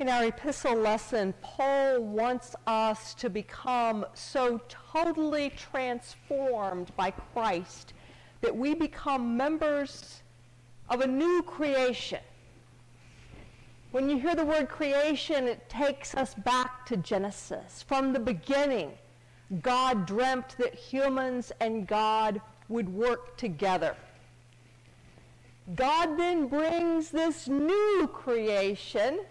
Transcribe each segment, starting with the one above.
In our epistle lesson, Paul wants us to become so totally transformed by Christ that we become members of a new creation. When you hear the word creation, it takes us back to Genesis. From the beginning, God dreamt that humans and God would work together. God then brings this new creation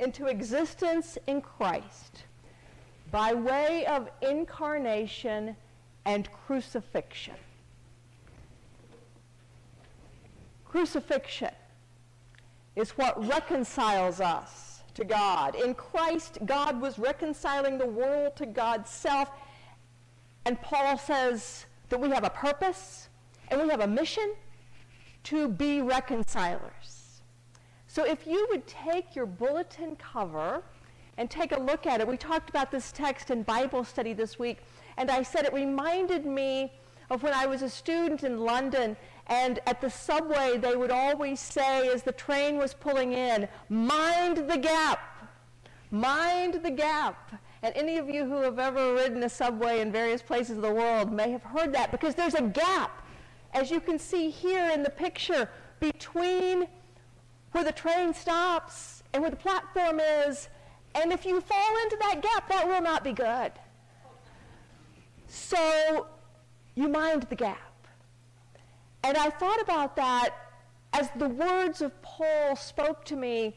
into existence in Christ by way of incarnation and crucifixion. Crucifixion is what reconciles us to God. In Christ, God was reconciling the world to God's self. And Paul says that we have a purpose and we have a mission to be reconcilers. So if you would take your bulletin cover and take a look at it, we talked about this text in Bible study this week, and I said it reminded me of when I was a student in London, and at the subway they would always say as the train was pulling in, mind the gap, mind the gap. And any of you who have ever ridden a subway in various places of the world may have heard that because there's a gap, as you can see here in the picture, between where the train stops and where the platform is. And if you fall into that gap, that will not be good. So you mind the gap. And I thought about that as the words of Paul spoke to me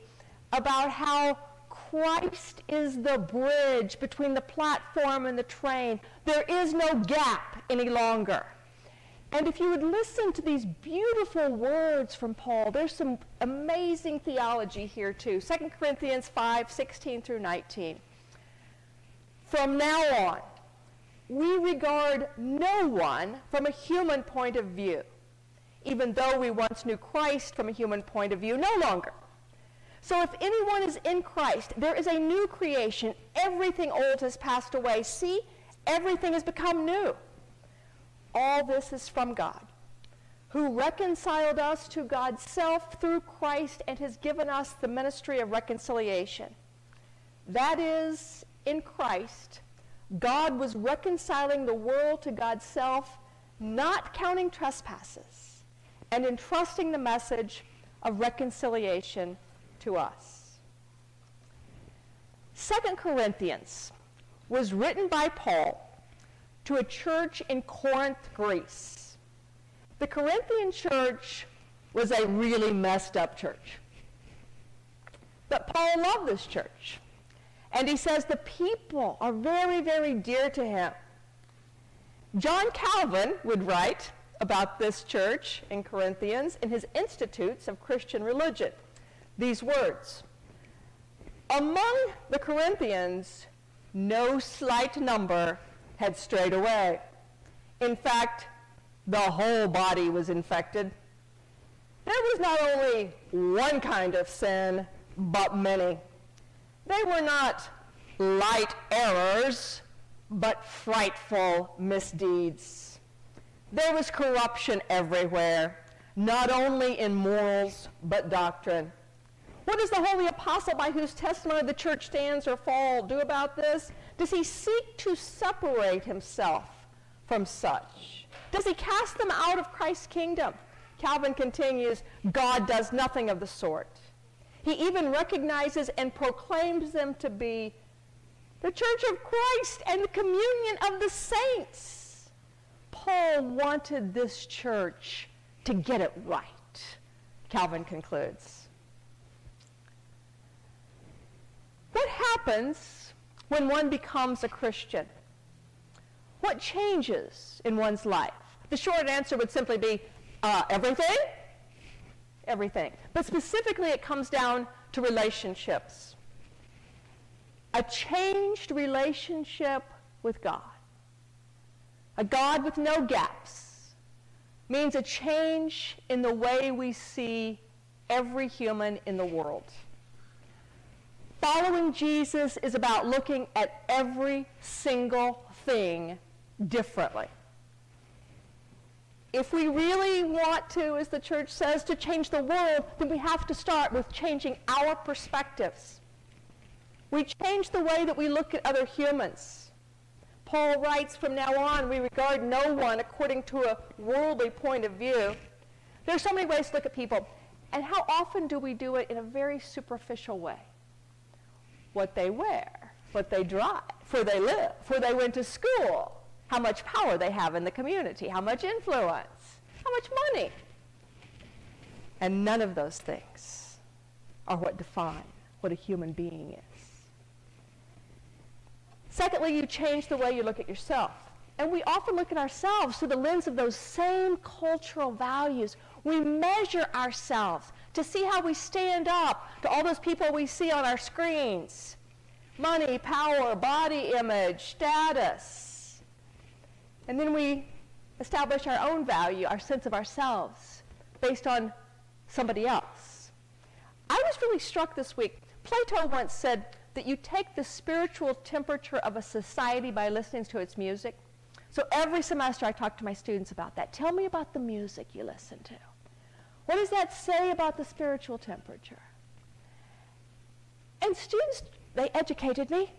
about how Christ is the bridge between the platform and the train. There is no gap any longer. And if you would listen to these beautiful words from Paul, there's some amazing theology here too. 2 Corinthians 5 16 through 19. From now on, we regard no one from a human point of view, even though we once knew Christ from a human point of view, no longer. So if anyone is in Christ, there is a new creation. Everything old has passed away. See, everything has become new. All this is from God, who reconciled us to God's self through Christ and has given us the ministry of reconciliation. That is, in Christ, God was reconciling the world to God's self, not counting trespasses, and entrusting the message of reconciliation to us. Second Corinthians was written by Paul to a church in Corinth, Greece. The Corinthian church was a really messed up church. But Paul loved this church. And he says the people are very, very dear to him. John Calvin would write about this church in Corinthians in his Institutes of Christian Religion these words Among the Corinthians, no slight number had strayed away. In fact, the whole body was infected. There was not only one kind of sin, but many. They were not light errors, but frightful misdeeds. There was corruption everywhere, not only in morals, but doctrine. What does the holy apostle by whose testimony the church stands or fall do about this? Does he seek to separate himself from such? Does he cast them out of Christ's kingdom? Calvin continues, God does nothing of the sort. He even recognizes and proclaims them to be the church of Christ and the communion of the saints. Paul wanted this church to get it right, Calvin concludes. What happens when one becomes a Christian? What changes in one's life? The short answer would simply be uh, everything. Everything. But specifically, it comes down to relationships. A changed relationship with God. A God with no gaps means a change in the way we see every human in the world. Following Jesus is about looking at every single thing differently. If we really want to, as the church says, to change the world, then we have to start with changing our perspectives. We change the way that we look at other humans. Paul writes, from now on, we regard no one according to a worldly point of view. There are so many ways to look at people. And how often do we do it in a very superficial way? What they wear, what they drive, where they live, where they went to school, how much power they have in the community, how much influence, how much money. And none of those things are what define what a human being is. Secondly, you change the way you look at yourself. And we often look at ourselves through the lens of those same cultural values. We measure ourselves to see how we stand up to all those people we see on our screens money, power, body image, status. And then we establish our own value, our sense of ourselves, based on somebody else. I was really struck this week. Plato once said that you take the spiritual temperature of a society by listening to its music. So every semester I talk to my students about that. Tell me about the music you listen to. What does that say about the spiritual temperature? And students, they educated me.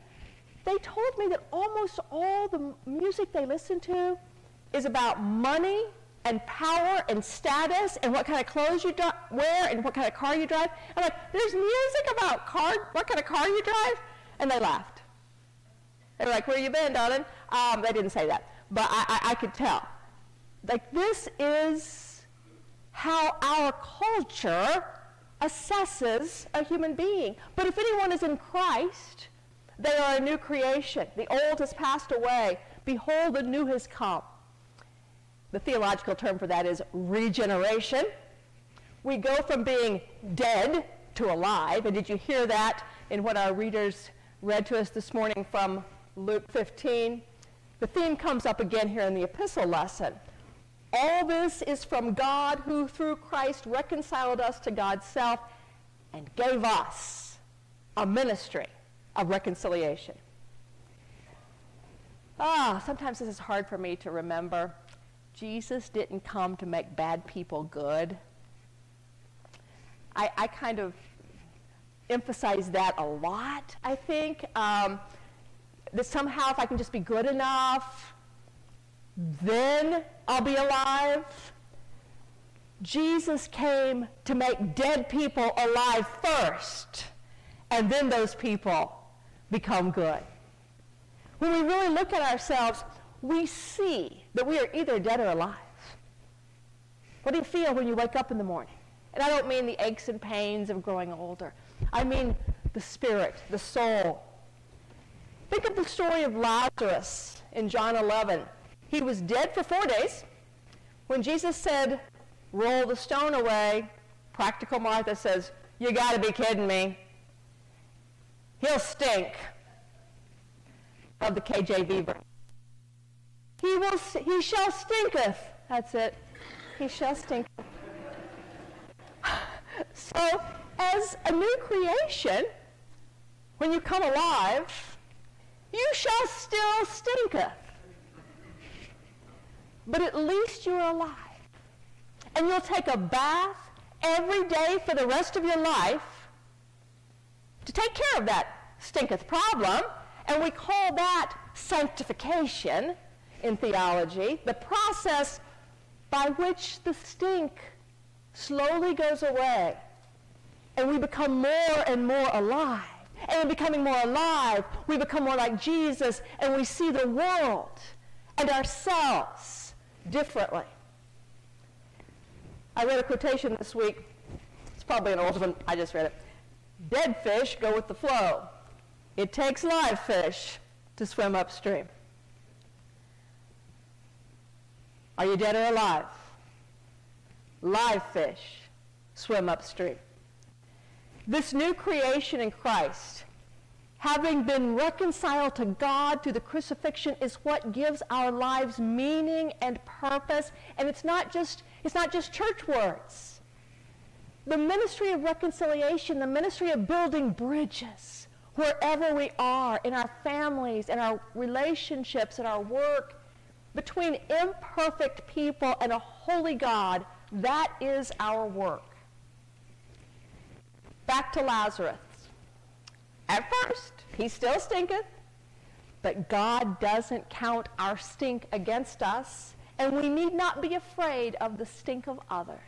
They told me that almost all the music they listen to is about money and power and status and what kind of clothes you wear and what kind of car you drive. I'm like, there's music about car, what kind of car you drive? And they laughed. They were like, where you been, darling? Um, they didn't say that, but I, I, I could tell. Like, this is how our culture assesses a human being. But if anyone is in Christ, they are a new creation. The old has passed away. Behold, the new has come. The theological term for that is regeneration. We go from being dead to alive. And did you hear that in what our readers read to us this morning from Luke 15? The theme comes up again here in the epistle lesson. All this is from God who through Christ reconciled us to God's self and gave us a ministry of reconciliation. Ah, sometimes this is hard for me to remember. Jesus didn't come to make bad people good. I, I kind of emphasize that a lot, I think. Um, that somehow if I can just be good enough, then I'll be alive. Jesus came to make dead people alive first, and then those people become good. When we really look at ourselves, we see that we are either dead or alive. What do you feel when you wake up in the morning? And I don't mean the aches and pains of growing older. I mean the spirit, the soul. Think of the story of Lazarus in John 11. He was dead for four days. When Jesus said, roll the stone away, practical Martha says, you got to be kidding me. He'll stink. Of the KJV version. He will, he shall stinketh. That's it. He shall stink. So, as a new creation, when you come alive, you shall still stinketh. But at least you're alive. And you'll take a bath every day for the rest of your life to take care of that stinketh problem. And we call that sanctification in theology, the process by which the stink slowly goes away and we become more and more alive. And in becoming more alive, we become more like Jesus and we see the world and ourselves differently. I read a quotation this week. It's probably an old one. I just read it. Dead fish go with the flow. It takes live fish to swim upstream. Are you dead or alive? Live fish swim upstream. This new creation in Christ, having been reconciled to God through the crucifixion, is what gives our lives meaning and purpose. And it's not just, it's not just church words. The ministry of reconciliation, the ministry of building bridges, wherever we are, in our families, in our relationships, in our work, between imperfect people and a holy God, that is our work. Back to Lazarus. He still stinketh, but God doesn't count our stink against us, and we need not be afraid of the stink of others.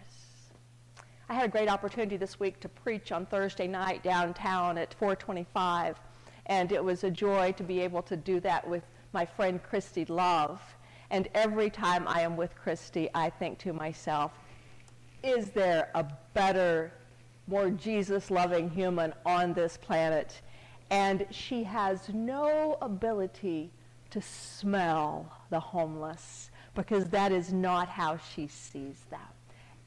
I had a great opportunity this week to preach on Thursday night downtown at 425, and it was a joy to be able to do that with my friend Christy Love. And every time I am with Christy, I think to myself, is there a better, more Jesus loving human on this planet? And she has no ability to smell the homeless because that is not how she sees them.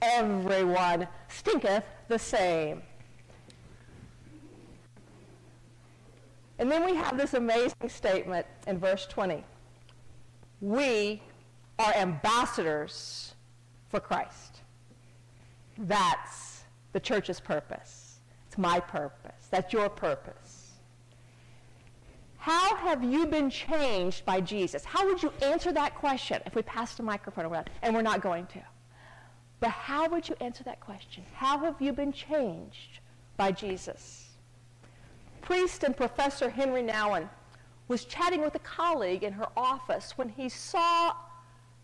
Everyone stinketh the same. And then we have this amazing statement in verse 20. We are ambassadors for Christ. That's the church's purpose. It's my purpose. That's your purpose. How have you been changed by Jesus? How would you answer that question if we passed a microphone around? And we're not going to. But how would you answer that question? How have you been changed by Jesus? Priest and Professor Henry Nouwen was chatting with a colleague in her office when he saw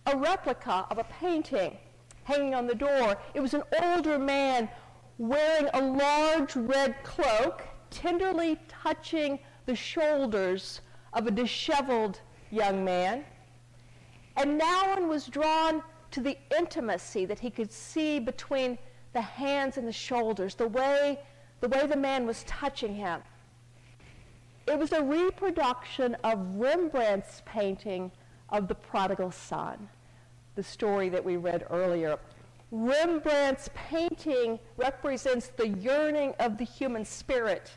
a replica of a painting hanging on the door. It was an older man wearing a large red cloak, tenderly touching the shoulders of a disheveled young man. And Nouwen was drawn to the intimacy that he could see between the hands and the shoulders, the way the, way the man was touching him. It was a reproduction of Rembrandt's painting of the prodigal son, the story that we read earlier. Rembrandt's painting represents the yearning of the human spirit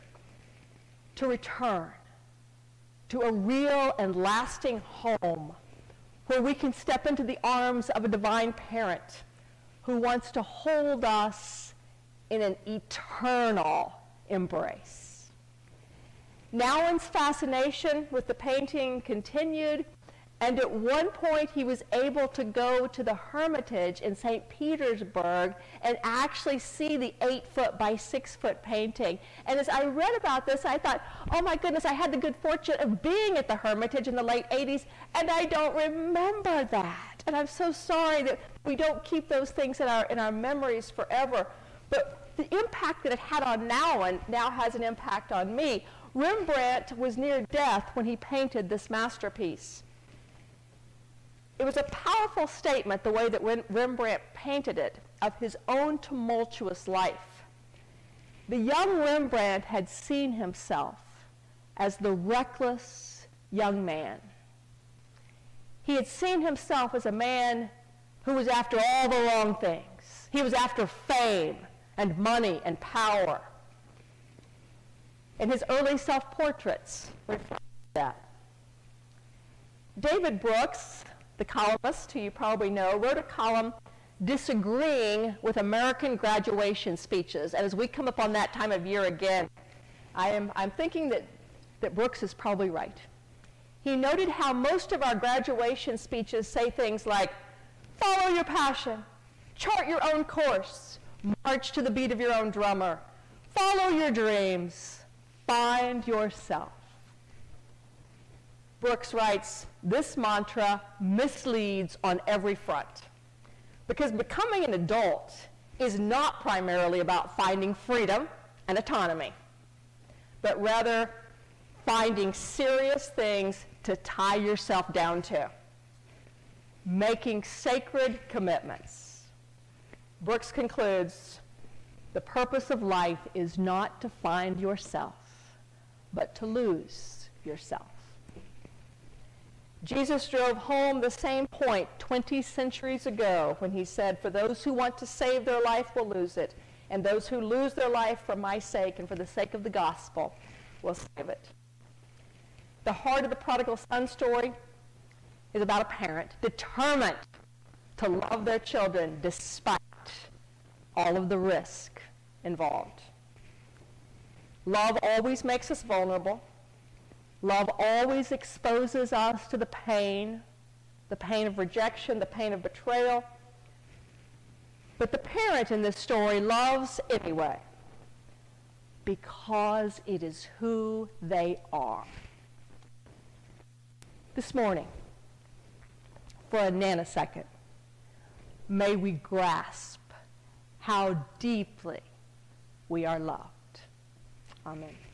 to return to a real and lasting home where we can step into the arms of a divine parent who wants to hold us in an eternal embrace. Nouwen's fascination with the painting continued and at one point, he was able to go to the Hermitage in St. Petersburg and actually see the eight foot by six foot painting. And as I read about this, I thought, oh my goodness, I had the good fortune of being at the Hermitage in the late 80s, and I don't remember that. And I'm so sorry that we don't keep those things in our, in our memories forever. But the impact that it had on Nouwen now has an impact on me. Rembrandt was near death when he painted this masterpiece. It was a powerful statement, the way that Rembrandt painted it, of his own tumultuous life. The young Rembrandt had seen himself as the reckless young man. He had seen himself as a man who was after all the wrong things. He was after fame and money and power. And his early self-portraits reflect that. David Brooks, the columnist, who you probably know, wrote a column disagreeing with American graduation speeches. And as we come up on that time of year again, I am, I'm thinking that, that Brooks is probably right. He noted how most of our graduation speeches say things like, follow your passion, chart your own course, march to the beat of your own drummer, follow your dreams, find yourself. Brooks writes, this mantra misleads on every front. Because becoming an adult is not primarily about finding freedom and autonomy, but rather finding serious things to tie yourself down to, making sacred commitments. Brooks concludes, the purpose of life is not to find yourself, but to lose yourself. Jesus drove home the same point 20 centuries ago when he said, For those who want to save their life will lose it, and those who lose their life for my sake and for the sake of the gospel will save it. The heart of the prodigal son story is about a parent determined to love their children despite all of the risk involved. Love always makes us vulnerable. Love always exposes us to the pain, the pain of rejection, the pain of betrayal. But the parent in this story loves anyway because it is who they are. This morning, for a nanosecond, may we grasp how deeply we are loved. Amen.